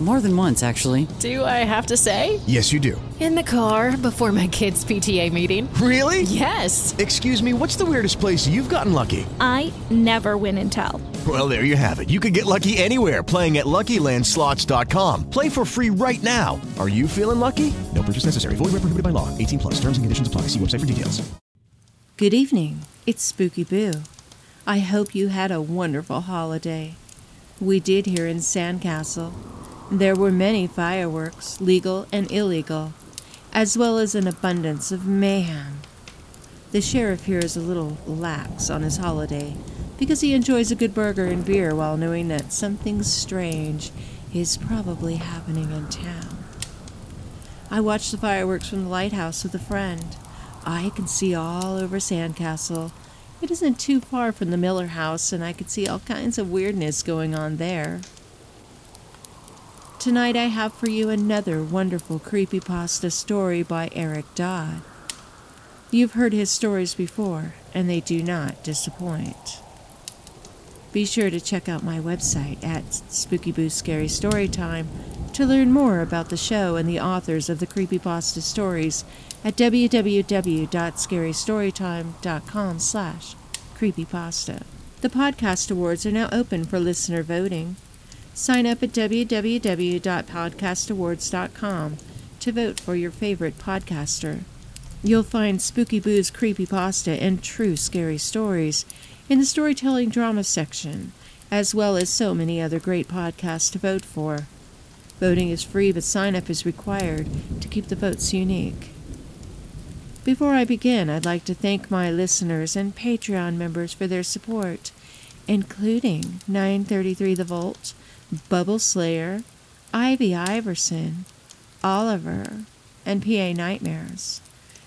More than once, actually. Do I have to say? Yes, you do. In the car before my kids' PTA meeting. Really? Yes. Excuse me, what's the weirdest place you've gotten lucky? I never win and tell. Well, there you have it. You can get lucky anywhere playing at LuckyLandSlots.com. Play for free right now. Are you feeling lucky? No purchase necessary. Void where prohibited by law. 18 plus. Terms and conditions apply. See website for details. Good evening. It's Spooky Boo. I hope you had a wonderful holiday. We did here in Sandcastle. There were many fireworks, legal and illegal, as well as an abundance of mayhem. The sheriff here is a little lax on his holiday because he enjoys a good burger and beer while knowing that something strange is probably happening in town. I watched the fireworks from the lighthouse with a friend. I can see all over Sandcastle. It isn't too far from the Miller house, and I could see all kinds of weirdness going on there. Tonight I have for you another wonderful creepypasta story by Eric Dodd. You've heard his stories before, and they do not disappoint. Be sure to check out my website at Spooky Boo Scary Storytime to learn more about the show and the authors of the creepypasta stories at www.scarystorytime.com slash creepypasta. The podcast awards are now open for listener voting. Sign up at www.podcastawards.com to vote for your favorite podcaster. You'll find Spooky Boo's creepypasta and true scary stories in the storytelling drama section, as well as so many other great podcasts to vote for. Voting is free, but sign up is required to keep the votes unique. Before I begin, I'd like to thank my listeners and Patreon members for their support, including 933 The Volt, Bubble Slayer, Ivy Iverson, Oliver, and PA Nightmares.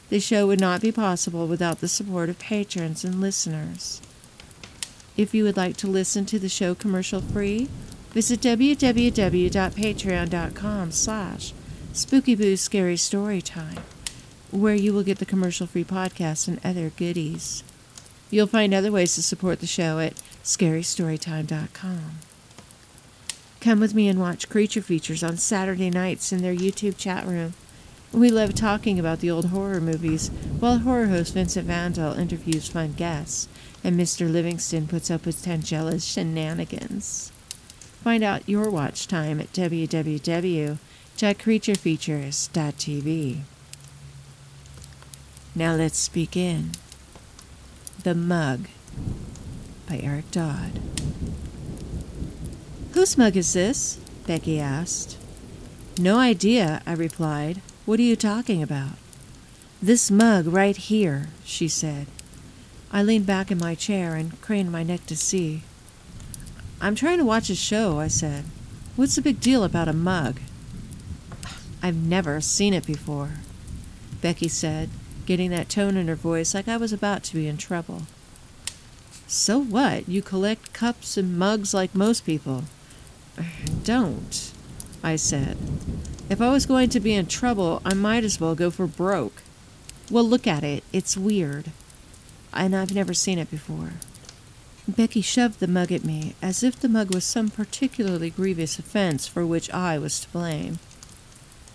The show would not be possible without the support of patrons and listeners. If you would like to listen to the show commercial free, visit www.patreon.com slash spookyboo where you will get the commercial free podcast and other goodies. You'll find other ways to support the show at scarystorytime.com. Come with me and watch Creature Features on Saturday nights in their YouTube chat room. We love talking about the old horror movies, while horror host Vincent Van Dahl interviews fun guests, and Mr. Livingston puts up with Tangela's shenanigans. Find out your watch time at www.creaturefeatures.tv. Now let's begin. The Mug by Eric Dodd. Whose mug is this? Becky asked. No idea, I replied. What are you talking about? This mug right here, she said. I leaned back in my chair and craned my neck to see. I'm trying to watch a show, I said. What's the big deal about a mug? I've never seen it before, Becky said, getting that tone in her voice like I was about to be in trouble. So what? You collect cups and mugs like most people. Don't, I said. If I was going to be in trouble, I might as well go for broke. Well, look at it. It's weird. And I've never seen it before. Becky shoved the mug at me, as if the mug was some particularly grievous offense for which I was to blame.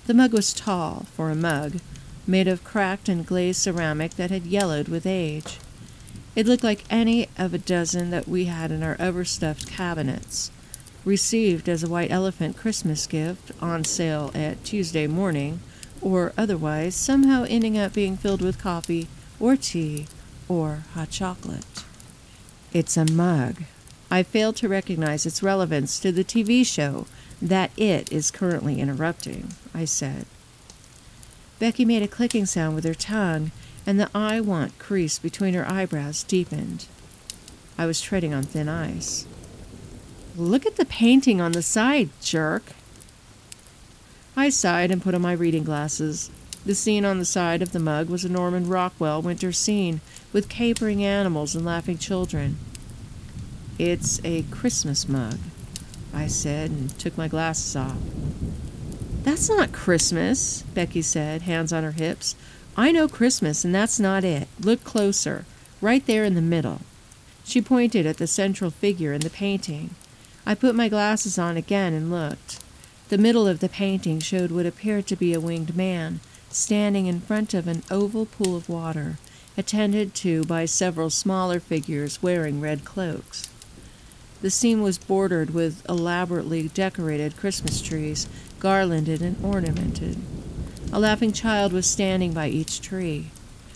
The mug was tall, for a mug, made of cracked and glazed ceramic that had yellowed with age. It looked like any of a dozen that we had in our overstuffed cabinets. Received as a white elephant Christmas gift on sale at Tuesday morning, or otherwise somehow ending up being filled with coffee or tea or hot chocolate. It's a mug. I failed to recognize its relevance to the TV show that it is currently interrupting, I said. Becky made a clicking sound with her tongue, and the I want crease between her eyebrows deepened. I was treading on thin ice. Look at the painting on the side, jerk. I sighed and put on my reading glasses. The scene on the side of the mug was a Norman Rockwell winter scene with capering animals and laughing children. It's a Christmas mug, I said and took my glasses off. That's not Christmas, Becky said, hands on her hips. I know Christmas, and that's not it. Look closer. Right there in the middle. She pointed at the central figure in the painting. I put my glasses on again and looked. The middle of the painting showed what appeared to be a winged man, standing in front of an oval pool of water, attended to by several smaller figures wearing red cloaks. The scene was bordered with elaborately decorated Christmas trees, garlanded and ornamented. A laughing child was standing by each tree.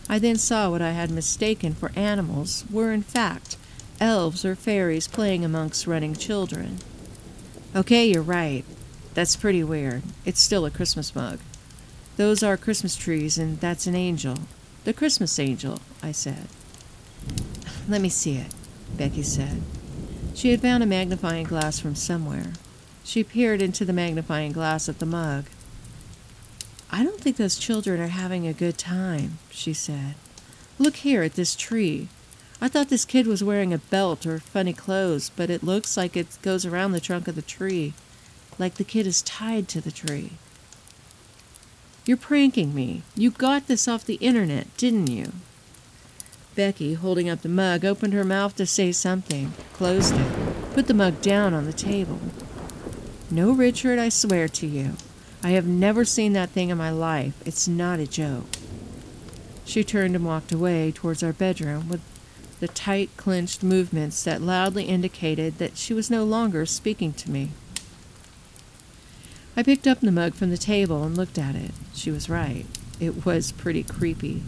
I then saw what I had mistaken for animals were, in fact, elves or fairies playing amongst running children. Okay, you're right. That's pretty weird. It's still a Christmas mug. Those are Christmas trees, and that's an angel. The Christmas angel, I said. Let me see it, Becky said. She had found a magnifying glass from somewhere. She peered into the magnifying glass at the mug. I don't think those children are having a good time, she said. Look here at this tree. I thought this kid was wearing a belt or funny clothes, but it looks like it goes around the trunk of the tree, like the kid is tied to the tree. You're pranking me. You got this off the internet, didn't you? Becky, holding up the mug, opened her mouth to say something, closed it, put the mug down on the table. No, Richard, I swear to you. I have never seen that thing in my life. It's not a joke. She turned and walked away towards our bedroom with the tight, clenched movements that loudly indicated that she was no longer speaking to me. I picked up the mug from the table and looked at it. She was right. It was pretty creepy.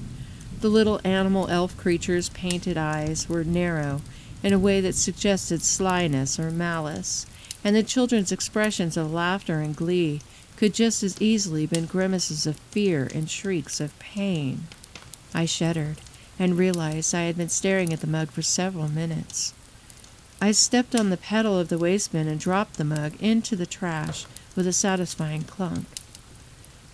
The little animal elf creature's painted eyes were narrow in a way that suggested slyness or malice, and the children's expressions of laughter and glee could just as easily have been grimaces of fear and shrieks of pain. I shuddered and realized I had been staring at the mug for several minutes. I stepped on the pedal of the waste bin and dropped the mug into the trash with a satisfying clunk.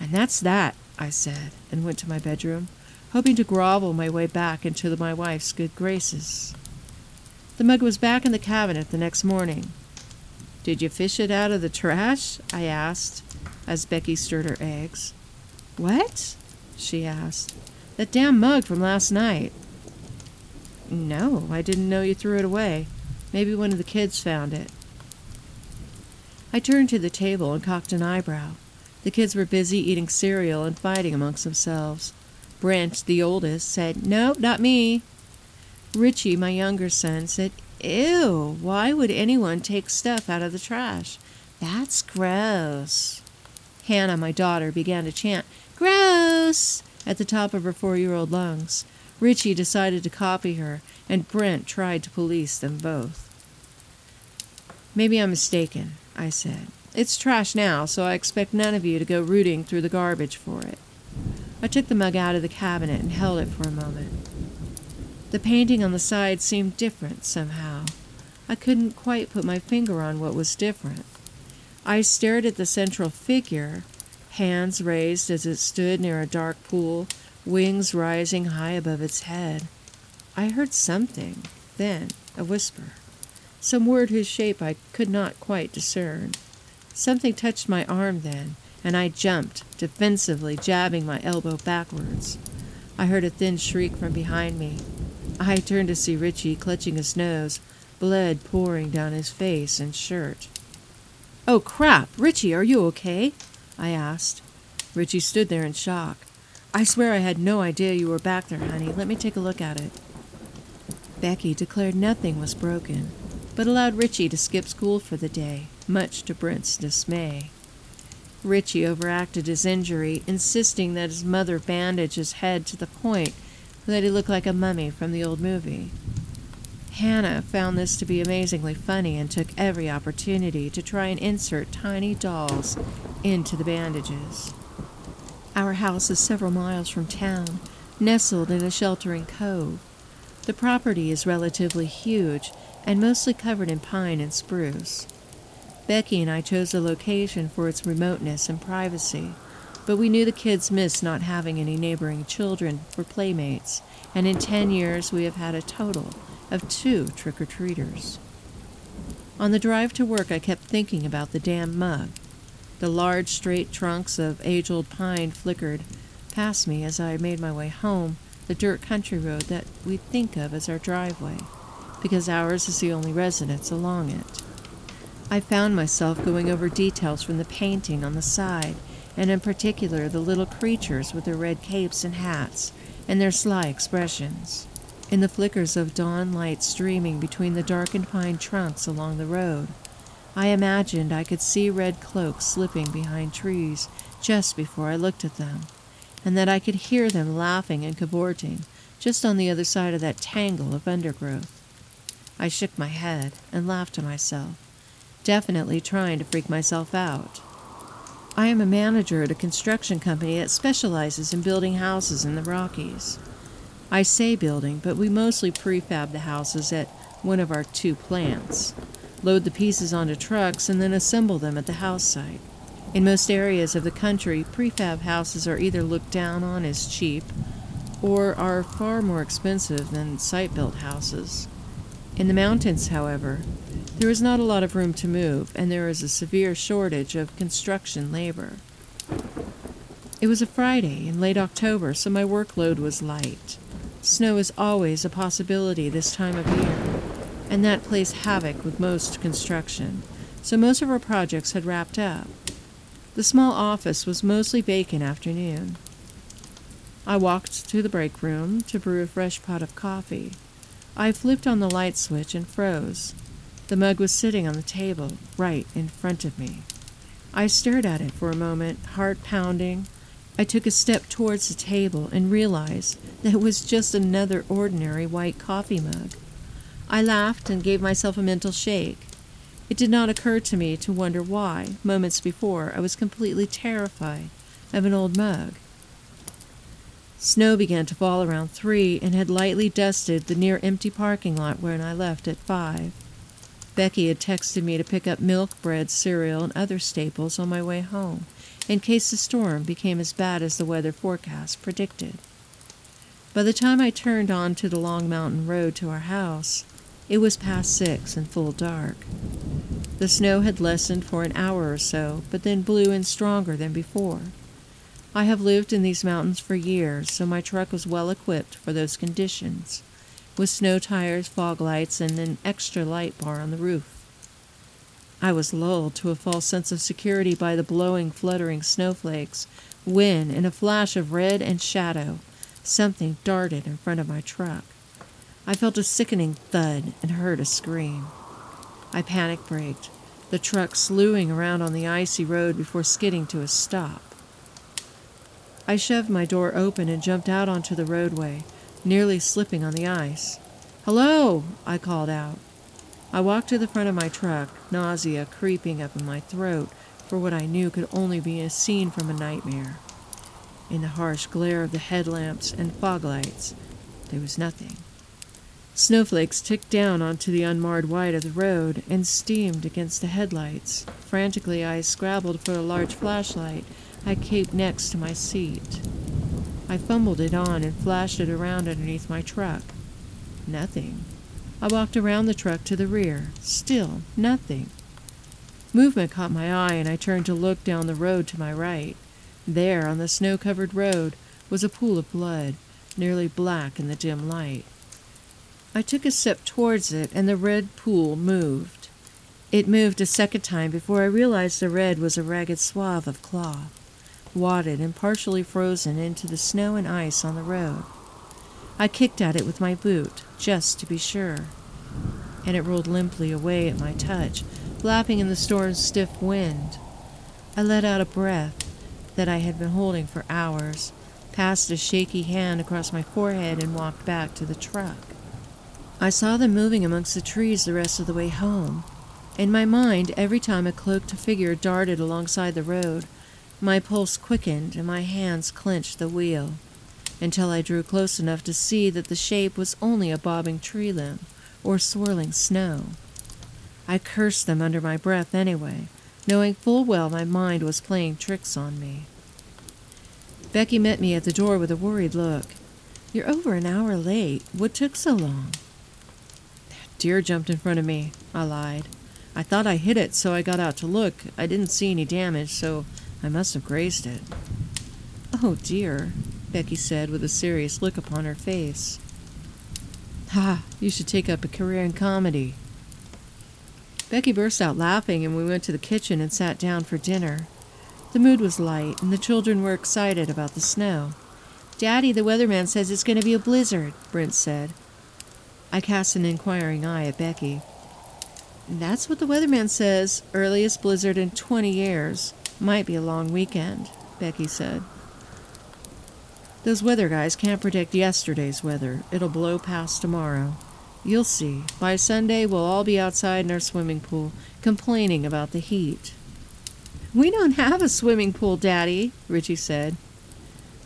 And that's that, I said, and went to my bedroom, hoping to grovel my way back into my wife's good graces. The mug was back in the cabinet the next morning. Did you fish it out of the trash? I asked, as Becky stirred her eggs. What? she asked. That damn mug from last night. No, I didn't know you threw it away. Maybe one of the kids found it. I turned to the table and cocked an eyebrow. The kids were busy eating cereal and fighting amongst themselves. Brent, the oldest, said, No, not me. Richie, my younger son, said, Ew, why would anyone take stuff out of the trash? That's gross. Hannah, my daughter, began to chant, Gross! At the top of her four year old lungs. Richie decided to copy her, and Brent tried to police them both. Maybe I'm mistaken, I said. It's trash now, so I expect none of you to go rooting through the garbage for it. I took the mug out of the cabinet and held it for a moment. The painting on the side seemed different somehow. I couldn't quite put my finger on what was different. I stared at the central figure, hands raised as it stood near a dark pool, wings rising high above its head. I heard something, then a whisper, some word whose shape I could not quite discern. Something touched my arm then, and I jumped, defensively jabbing my elbow backwards. I heard a thin shriek from behind me. I turned to see Richie clutching his nose, blood pouring down his face and shirt. Oh, crap! Richie, are you okay? I asked. Richie stood there in shock. I swear I had no idea you were back there, honey. Let me take a look at it. Becky declared nothing was broken, but allowed Richie to skip school for the day, much to Brent's dismay. Richie overacted his injury, insisting that his mother bandage his head to the point that he looked like a mummy from the old movie. Hannah found this to be amazingly funny and took every opportunity to try and insert tiny dolls into the bandages. Our house is several miles from town, nestled in a sheltering cove. The property is relatively huge and mostly covered in pine and spruce. Becky and I chose the location for its remoteness and privacy, but we knew the kids missed not having any neighboring children for playmates, and in ten years we have had a total of two trick or treaters. On the drive to work, I kept thinking about the damn mug. The large, straight trunks of age old pine flickered past me as I made my way home, the dirt country road that we think of as our driveway, because ours is the only residence along it. I found myself going over details from the painting on the side, and in particular the little creatures with their red capes and hats, and their sly expressions. In the flickers of dawn light streaming between the darkened pine trunks along the road, I imagined I could see red cloaks slipping behind trees just before I looked at them, and that I could hear them laughing and cavorting just on the other side of that tangle of undergrowth. I shook my head and laughed to myself, definitely trying to freak myself out. I am a manager at a construction company that specializes in building houses in the Rockies. I say building, but we mostly prefab the houses at one of our two plants, load the pieces onto trucks, and then assemble them at the house site. In most areas of the country, prefab houses are either looked down on as cheap or are far more expensive than site built houses. In the mountains, however, there is not a lot of room to move, and there is a severe shortage of construction labor. It was a Friday in late October, so my workload was light. Snow is always a possibility this time of year, and that plays havoc with most construction, so most of our projects had wrapped up. The small office was mostly vacant afternoon. I walked to the break room to brew a fresh pot of coffee. I flipped on the light switch and froze. The mug was sitting on the table, right in front of me. I stared at it for a moment, heart pounding. I took a step towards the table and realized that it was just another ordinary white coffee mug. I laughed and gave myself a mental shake. It did not occur to me to wonder why, moments before, I was completely terrified of an old mug. Snow began to fall around three and had lightly dusted the near empty parking lot when I left at five. Becky had texted me to pick up milk, bread, cereal, and other staples on my way home, in case the storm became as bad as the weather forecast predicted. By the time I turned on to the long mountain road to our house, it was past six and full dark. The snow had lessened for an hour or so, but then blew in stronger than before. I have lived in these mountains for years, so my truck was well equipped for those conditions, with snow tires, fog lights, and an extra light bar on the roof. I was lulled to a false sense of security by the blowing, fluttering snowflakes, when, in a flash of red and shadow, something darted in front of my truck. I felt a sickening thud and heard a scream. I panic braked, the truck slewing around on the icy road before skidding to a stop. I shoved my door open and jumped out onto the roadway, nearly slipping on the ice. Hello! I called out. I walked to the front of my truck, nausea creeping up in my throat for what I knew could only be a scene from a nightmare. In the harsh glare of the headlamps and fog lights, there was nothing. Snowflakes ticked down onto the unmarred white of the road and steamed against the headlights. Frantically, I scrabbled for a large flashlight I kept next to my seat. I fumbled it on and flashed it around underneath my truck. Nothing. I walked around the truck to the rear. Still nothing. Movement caught my eye, and I turned to look down the road to my right. There, on the snow covered road, was a pool of blood, nearly black in the dim light. I took a step towards it, and the red pool moved. It moved a second time before I realized the red was a ragged swath of cloth, wadded and partially frozen into the snow and ice on the road. I kicked at it with my boot, just to be sure, and it rolled limply away at my touch, flapping in the storm's stiff wind. I let out a breath that I had been holding for hours, passed a shaky hand across my forehead, and walked back to the truck. I saw them moving amongst the trees the rest of the way home. In my mind, every time a cloaked figure darted alongside the road, my pulse quickened and my hands clenched the wheel, until I drew close enough to see that the shape was only a bobbing tree limb or swirling snow. I cursed them under my breath anyway, knowing full well my mind was playing tricks on me. Becky met me at the door with a worried look. You're over an hour late. What took so long? Deer jumped in front of me, I lied. I thought I hit it, so I got out to look. I didn't see any damage, so I must have grazed it. Oh dear. Becky said with a serious look upon her face. Ha, you should take up a career in comedy. Becky burst out laughing, and we went to the kitchen and sat down for dinner. The mood was light, and the children were excited about the snow. Daddy, the weatherman says it's going to be a blizzard, Brent said. I cast an inquiring eye at Becky. That's what the weatherman says. Earliest blizzard in 20 years. Might be a long weekend, Becky said. Those weather guys can't predict yesterday's weather. It'll blow past tomorrow. You'll see. By Sunday, we'll all be outside in our swimming pool, complaining about the heat. We don't have a swimming pool, Daddy, Richie said.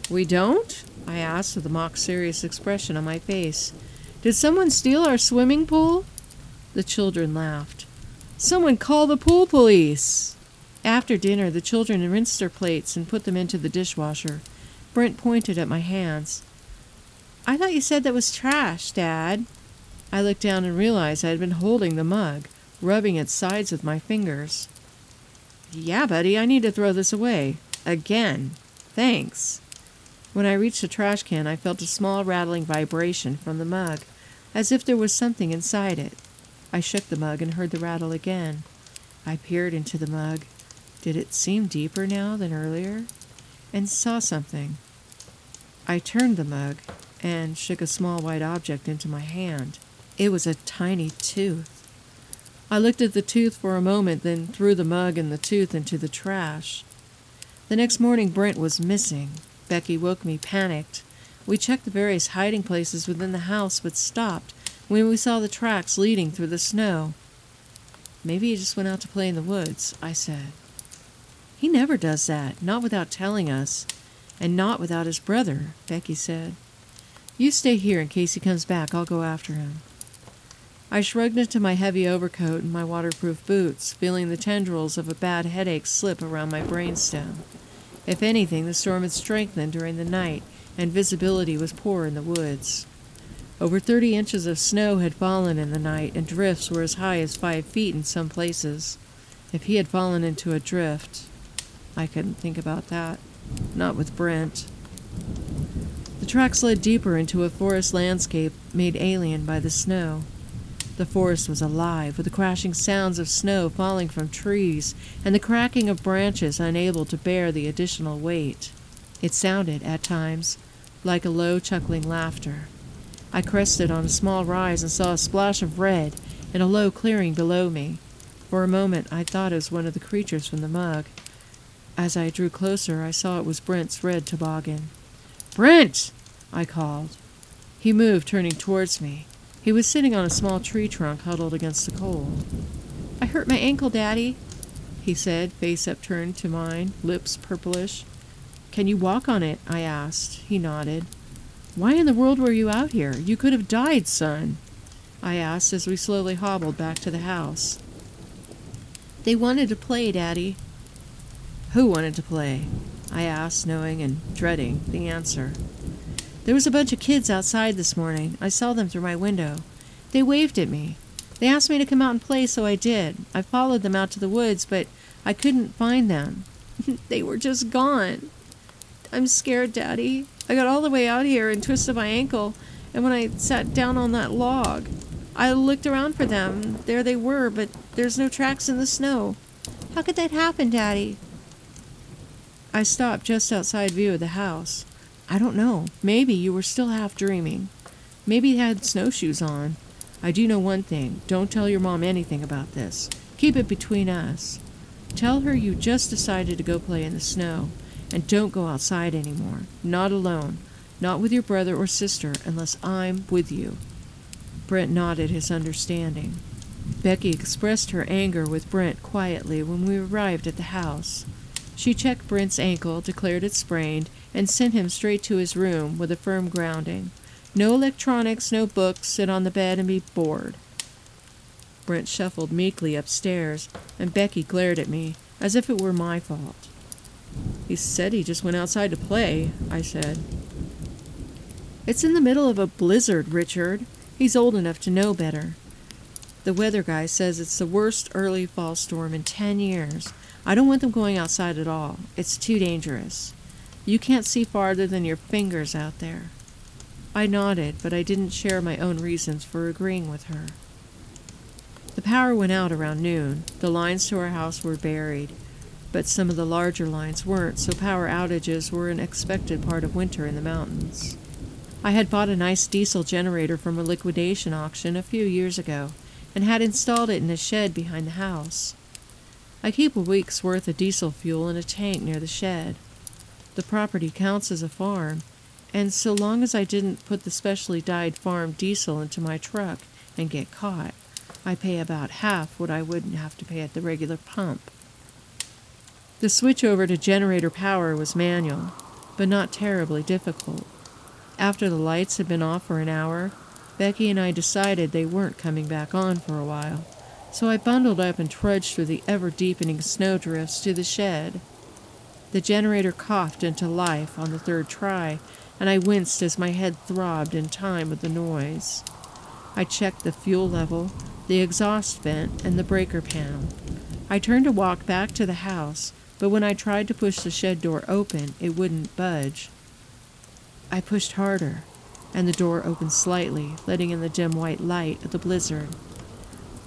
We don't? I asked with a mock serious expression on my face. Did someone steal our swimming pool? The children laughed. Someone call the pool police! After dinner, the children rinsed their plates and put them into the dishwasher. Brent pointed at my hands. I thought you said that was trash, Dad. I looked down and realized I had been holding the mug, rubbing its sides with my fingers. Yeah, buddy, I need to throw this away. Again. Thanks. When I reached the trash can, I felt a small rattling vibration from the mug, as if there was something inside it. I shook the mug and heard the rattle again. I peered into the mug. Did it seem deeper now than earlier? And saw something. I turned the mug and shook a small white object into my hand. It was a tiny tooth. I looked at the tooth for a moment, then threw the mug and the tooth into the trash. The next morning, Brent was missing. Becky woke me panicked. We checked the various hiding places within the house, but stopped when we saw the tracks leading through the snow. Maybe he just went out to play in the woods, I said. He never does that, not without telling us, and not without his brother, Becky said. You stay here in case he comes back. I'll go after him. I shrugged into my heavy overcoat and my waterproof boots, feeling the tendrils of a bad headache slip around my brainstem. If anything, the storm had strengthened during the night, and visibility was poor in the woods. Over thirty inches of snow had fallen in the night, and drifts were as high as five feet in some places. If he had fallen into a drift, I couldn't think about that. Not with Brent. The tracks led deeper into a forest landscape made alien by the snow. The forest was alive with the crashing sounds of snow falling from trees and the cracking of branches unable to bear the additional weight. It sounded, at times, like a low, chuckling laughter. I crested on a small rise and saw a splash of red in a low clearing below me. For a moment I thought it was one of the creatures from the mug. As I drew closer, I saw it was Brent's red toboggan. Brent! I called. He moved, turning towards me. He was sitting on a small tree trunk huddled against the cold. I hurt my ankle, Daddy, he said, face upturned to mine, lips purplish. Can you walk on it? I asked. He nodded. Why in the world were you out here? You could have died, son, I asked as we slowly hobbled back to the house. They wanted to play, Daddy. Who wanted to play? I asked, knowing and dreading the answer. There was a bunch of kids outside this morning. I saw them through my window. They waved at me. They asked me to come out and play, so I did. I followed them out to the woods, but I couldn't find them. they were just gone. I'm scared, Daddy. I got all the way out here and twisted my ankle, and when I sat down on that log, I looked around for them. There they were, but there's no tracks in the snow. How could that happen, Daddy? I stopped just outside view of the house. I don't know. Maybe you were still half dreaming. Maybe you had snowshoes on. I do know one thing. Don't tell your mom anything about this. Keep it between us. Tell her you just decided to go play in the snow. And don't go outside anymore. Not alone. Not with your brother or sister unless I'm with you. Brent nodded his understanding. Becky expressed her anger with Brent quietly when we arrived at the house. She checked Brent's ankle, declared it sprained, and sent him straight to his room with a firm grounding. No electronics, no books, sit on the bed and be bored. Brent shuffled meekly upstairs, and Becky glared at me as if it were my fault. He said he just went outside to play, I said. It's in the middle of a blizzard, Richard. He's old enough to know better. The weather guy says it's the worst early fall storm in ten years. I don't want them going outside at all. It's too dangerous. You can't see farther than your fingers out there. I nodded, but I didn't share my own reasons for agreeing with her. The power went out around noon. The lines to our house were buried, but some of the larger lines weren't, so power outages were an expected part of winter in the mountains. I had bought a nice diesel generator from a liquidation auction a few years ago and had installed it in a shed behind the house. I keep a week's worth of diesel fuel in a tank near the shed. The property counts as a farm, and so long as I didn't put the specially dyed farm diesel into my truck and get caught, I pay about half what I wouldn't have to pay at the regular pump. The switch over to generator power was manual, but not terribly difficult. After the lights had been off for an hour, Becky and I decided they weren't coming back on for a while, so I bundled up and trudged through the ever deepening snowdrifts to the shed. The generator coughed into life on the third try, and I winced as my head throbbed in time with the noise. I checked the fuel level, the exhaust vent, and the breaker panel. I turned to walk back to the house, but when I tried to push the shed door open, it wouldn't budge. I pushed harder, and the door opened slightly, letting in the dim white light of the blizzard.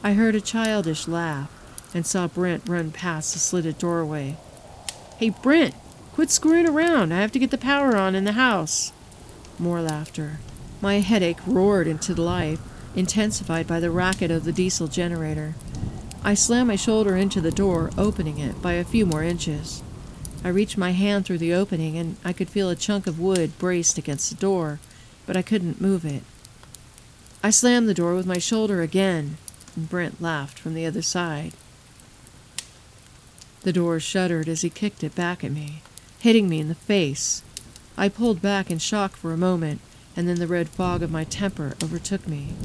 I heard a childish laugh and saw Brent run past the slitted doorway. Hey, Brent, quit screwing around. I have to get the power on in the house. More laughter. My headache roared into life, intensified by the racket of the diesel generator. I slammed my shoulder into the door, opening it by a few more inches. I reached my hand through the opening and I could feel a chunk of wood braced against the door, but I couldn't move it. I slammed the door with my shoulder again, and Brent laughed from the other side. The door shuddered as he kicked it back at me, hitting me in the face. I pulled back in shock for a moment, and then the red fog of my temper overtook me.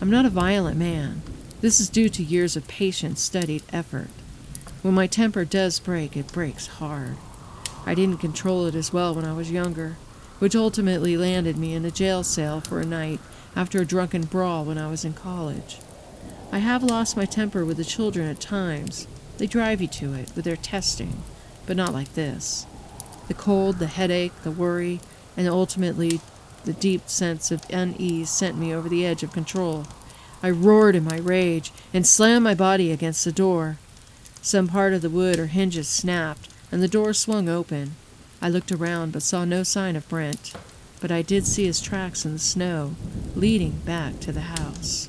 I'm not a violent man. This is due to years of patient, studied effort. When my temper does break, it breaks hard. I didn't control it as well when I was younger, which ultimately landed me in a jail cell for a night after a drunken brawl when I was in college. I have lost my temper with the children at times. They drive you to it with their testing, but not like this. The cold, the headache, the worry, and ultimately the deep sense of unease sent me over the edge of control. I roared in my rage and slammed my body against the door. Some part of the wood or hinges snapped, and the door swung open. I looked around but saw no sign of Brent, but I did see his tracks in the snow, leading back to the house.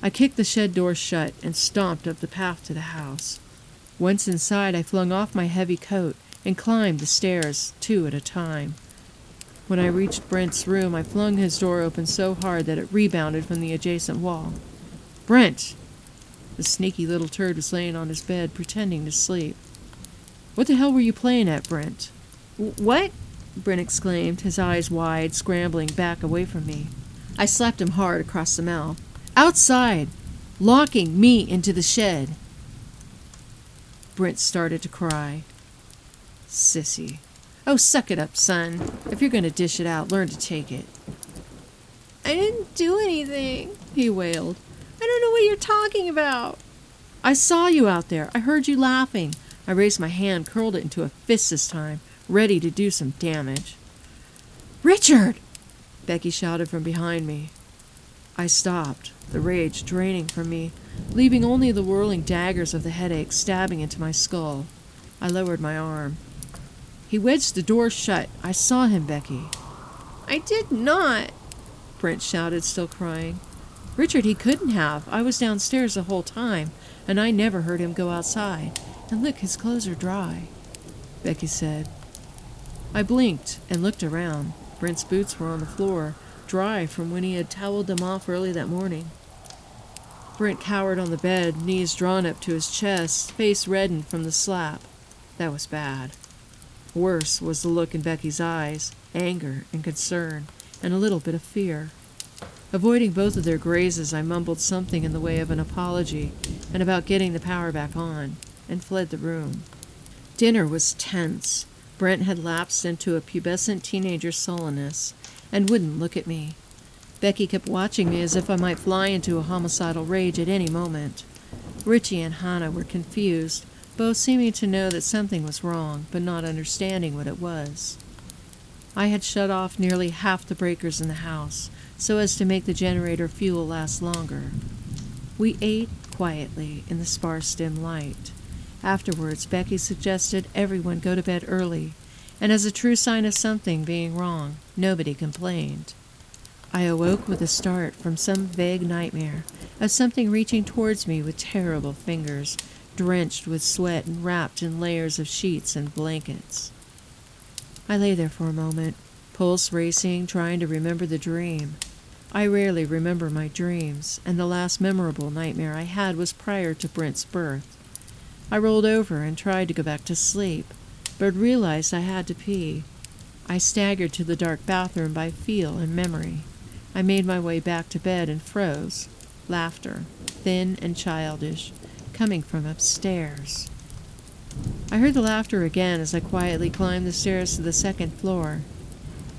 I kicked the shed door shut and stomped up the path to the house. Once inside, I flung off my heavy coat and climbed the stairs, two at a time. When I reached Brent's room, I flung his door open so hard that it rebounded from the adjacent wall. Brent! The sneaky little turd was laying on his bed, pretending to sleep. What the hell were you playing at, Brent? What? Brent exclaimed, his eyes wide, scrambling back away from me. I slapped him hard across the mouth. Outside! Locking me into the shed! Brent started to cry. Sissy. Oh, suck it up, son. If you're going to dish it out, learn to take it. I didn't do anything, he wailed. I don't know what you're talking about. I saw you out there. I heard you laughing. I raised my hand, curled it into a fist this time, ready to do some damage. Richard! Becky shouted from behind me. I stopped, the rage draining from me, leaving only the whirling daggers of the headache stabbing into my skull. I lowered my arm. He wedged the door shut. I saw him, Becky. I did not, Brent shouted, still crying. Richard, he couldn't have. I was downstairs the whole time, and I never heard him go outside. And look, his clothes are dry, Becky said. I blinked and looked around. Brent's boots were on the floor, dry from when he had toweled them off early that morning. Brent cowered on the bed, knees drawn up to his chest, face reddened from the slap. That was bad. Worse was the look in Becky's eyes anger and concern, and a little bit of fear. Avoiding both of their grazes, I mumbled something in the way of an apology and about getting the power back on, and fled the room. Dinner was tense. Brent had lapsed into a pubescent teenager sullenness and wouldn't look at me. Becky kept watching me as if I might fly into a homicidal rage at any moment. Richie and Hannah were confused, both seeming to know that something was wrong, but not understanding what it was. I had shut off nearly half the breakers in the house so as to make the generator fuel last longer. We ate quietly in the sparse dim light. Afterwards, Becky suggested everyone go to bed early, and as a true sign of something being wrong, nobody complained. I awoke with a start from some vague nightmare of something reaching towards me with terrible fingers, drenched with sweat and wrapped in layers of sheets and blankets. I lay there for a moment, pulse racing, trying to remember the dream. I rarely remember my dreams, and the last memorable nightmare I had was prior to Brent's birth. I rolled over and tried to go back to sleep, but realized I had to pee. I staggered to the dark bathroom by feel and memory. I made my way back to bed and froze. Laughter, thin and childish, coming from upstairs. I heard the laughter again as I quietly climbed the stairs to the second floor.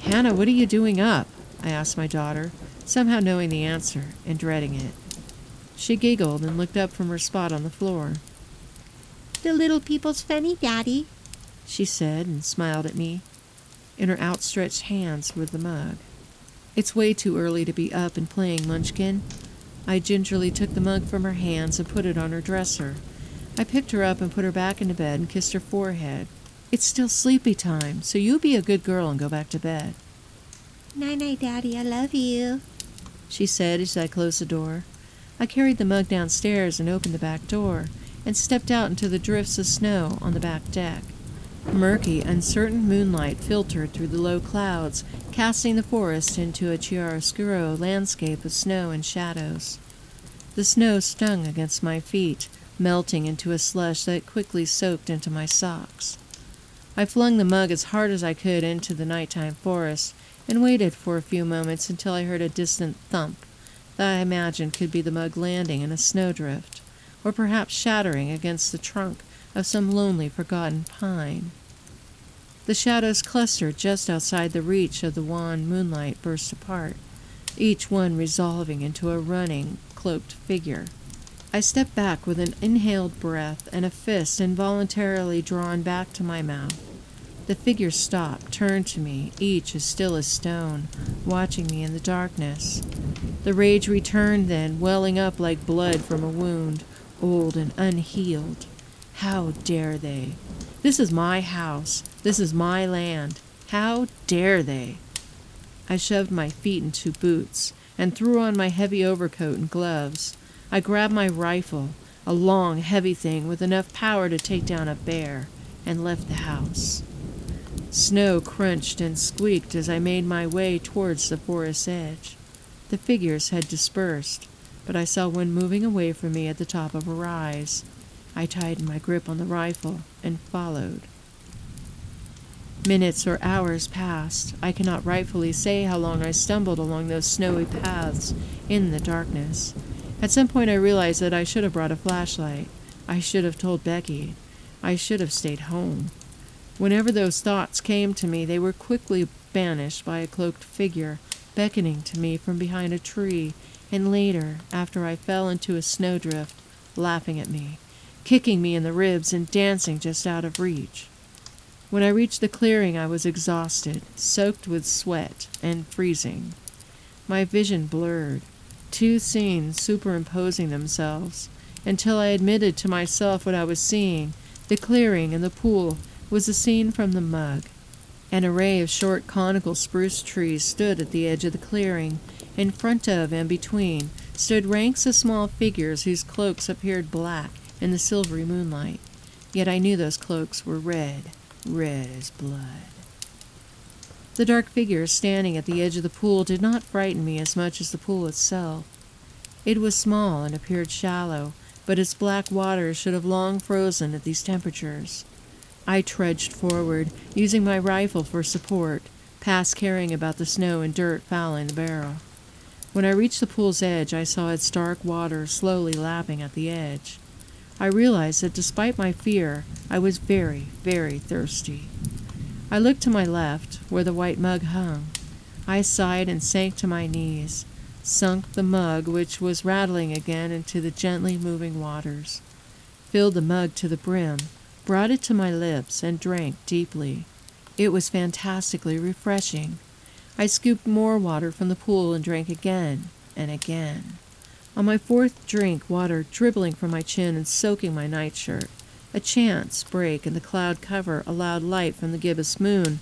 Hannah, what are you doing up? I asked my daughter, somehow knowing the answer and dreading it. She giggled and looked up from her spot on the floor. The little people's funny, Daddy, she said and smiled at me. In her outstretched hands were the mug. It's way too early to be up and playing, Munchkin. I gingerly took the mug from her hands and put it on her dresser. I picked her up and put her back into bed and kissed her forehead. It's still sleepy time, so you be a good girl and go back to bed. Night night, Daddy. I love you, she said as I closed the door. I carried the mug downstairs and opened the back door and stepped out into the drifts of snow on the back deck. Murky, uncertain moonlight filtered through the low clouds, casting the forest into a chiaroscuro landscape of snow and shadows. The snow stung against my feet, melting into a slush that quickly soaked into my socks. I flung the mug as hard as I could into the nighttime forest and waited for a few moments until I heard a distant thump that I imagined could be the mug landing in a snowdrift, or perhaps shattering against the trunk of some lonely, forgotten pine. The shadows clustered just outside the reach of the wan moonlight burst apart, each one resolving into a running, cloaked figure. I stepped back with an inhaled breath and a fist involuntarily drawn back to my mouth. The figures stopped, turned to me, each as still as stone, watching me in the darkness. The rage returned then, welling up like blood from a wound, old and unhealed. How dare they? This is my house. This is my land. How dare they? I shoved my feet into boots and threw on my heavy overcoat and gloves. I grabbed my rifle, a long, heavy thing with enough power to take down a bear, and left the house. Snow crunched and squeaked as I made my way towards the forest's edge. The figures had dispersed, but I saw one moving away from me at the top of a rise. I tightened my grip on the rifle and followed. Minutes or hours passed. I cannot rightfully say how long I stumbled along those snowy paths in the darkness. At some point, I realized that I should have brought a flashlight. I should have told Becky. I should have stayed home. Whenever those thoughts came to me, they were quickly banished by a cloaked figure beckoning to me from behind a tree, and later, after I fell into a snowdrift, laughing at me kicking me in the ribs and dancing just out of reach. When I reached the clearing, I was exhausted, soaked with sweat, and freezing. My vision blurred, two scenes superimposing themselves, until I admitted to myself what I was seeing. The clearing and the pool was a scene from the mug. An array of short conical spruce trees stood at the edge of the clearing. In front of and between stood ranks of small figures whose cloaks appeared black in the silvery moonlight. Yet I knew those cloaks were red, red as blood. The dark figures standing at the edge of the pool did not frighten me as much as the pool itself. It was small and appeared shallow, but its black waters should have long frozen at these temperatures. I trudged forward, using my rifle for support, past caring about the snow and dirt fouling the barrel. When I reached the pool's edge, I saw its dark water slowly lapping at the edge. I realized that despite my fear, I was very, very thirsty. I looked to my left, where the white mug hung. I sighed and sank to my knees, sunk the mug, which was rattling again, into the gently moving waters. filled the mug to the brim, brought it to my lips, and drank deeply. It was fantastically refreshing. I scooped more water from the pool and drank again and again. On my fourth drink, water dribbling from my chin and soaking my nightshirt. A chance break in the cloud cover allowed light from the gibbous moon,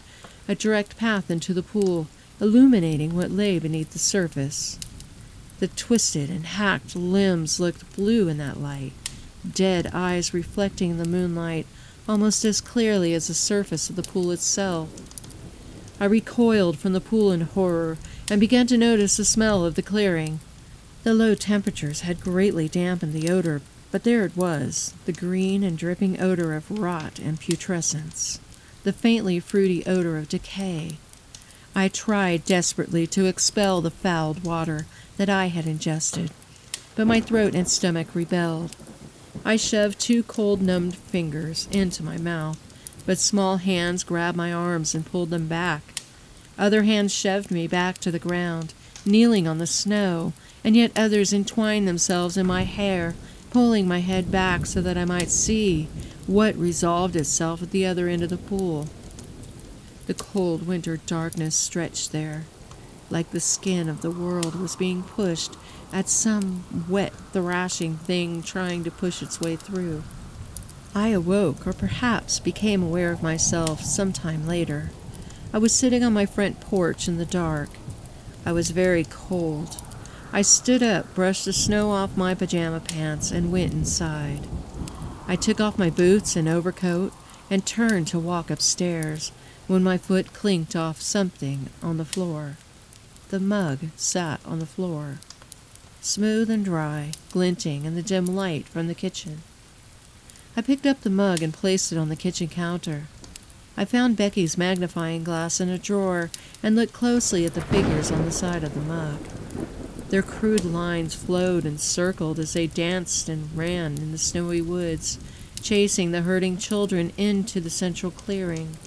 a direct path into the pool, illuminating what lay beneath the surface. The twisted and hacked limbs looked blue in that light, dead eyes reflecting the moonlight almost as clearly as the surface of the pool itself. I recoiled from the pool in horror and began to notice the smell of the clearing. The low temperatures had greatly dampened the odor, but there it was, the green and dripping odor of rot and putrescence, the faintly fruity odor of decay. I tried desperately to expel the fouled water that I had ingested, but my throat and stomach rebelled. I shoved two cold, numbed fingers into my mouth, but small hands grabbed my arms and pulled them back. Other hands shoved me back to the ground, kneeling on the snow, and yet others entwined themselves in my hair, pulling my head back so that I might see what resolved itself at the other end of the pool. The cold winter darkness stretched there, like the skin of the world was being pushed at some wet, thrashing thing trying to push its way through. I awoke, or perhaps became aware of myself some time later. I was sitting on my front porch in the dark. I was very cold. I stood up, brushed the snow off my pajama pants, and went inside. I took off my boots and overcoat and turned to walk upstairs when my foot clinked off something on the floor. The mug sat on the floor, smooth and dry, glinting in the dim light from the kitchen. I picked up the mug and placed it on the kitchen counter. I found Becky's magnifying glass in a drawer and looked closely at the figures on the side of the mug. Their crude lines flowed and circled as they danced and ran in the snowy woods, chasing the herding children into the central clearing.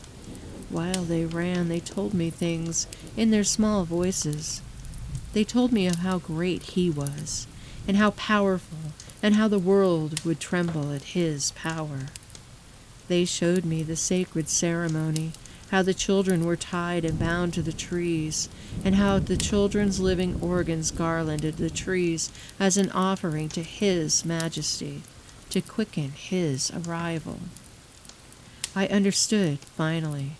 While they ran, they told me things in their small voices. They told me of how great he was, and how powerful, and how the world would tremble at his power. They showed me the sacred ceremony, how the children were tied and bound to the trees, and how the children's living organs garlanded the trees as an offering to his majesty, to quicken his arrival. I understood, finally.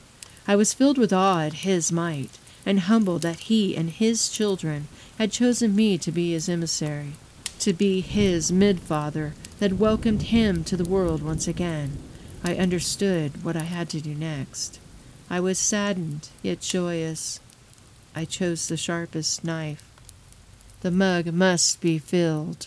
I was filled with awe at his might, and humbled that he and his children had chosen me to be his emissary, to be his midfather that welcomed him to the world once again. I understood what I had to do next. I was saddened, yet joyous. I chose the sharpest knife. The mug must be filled.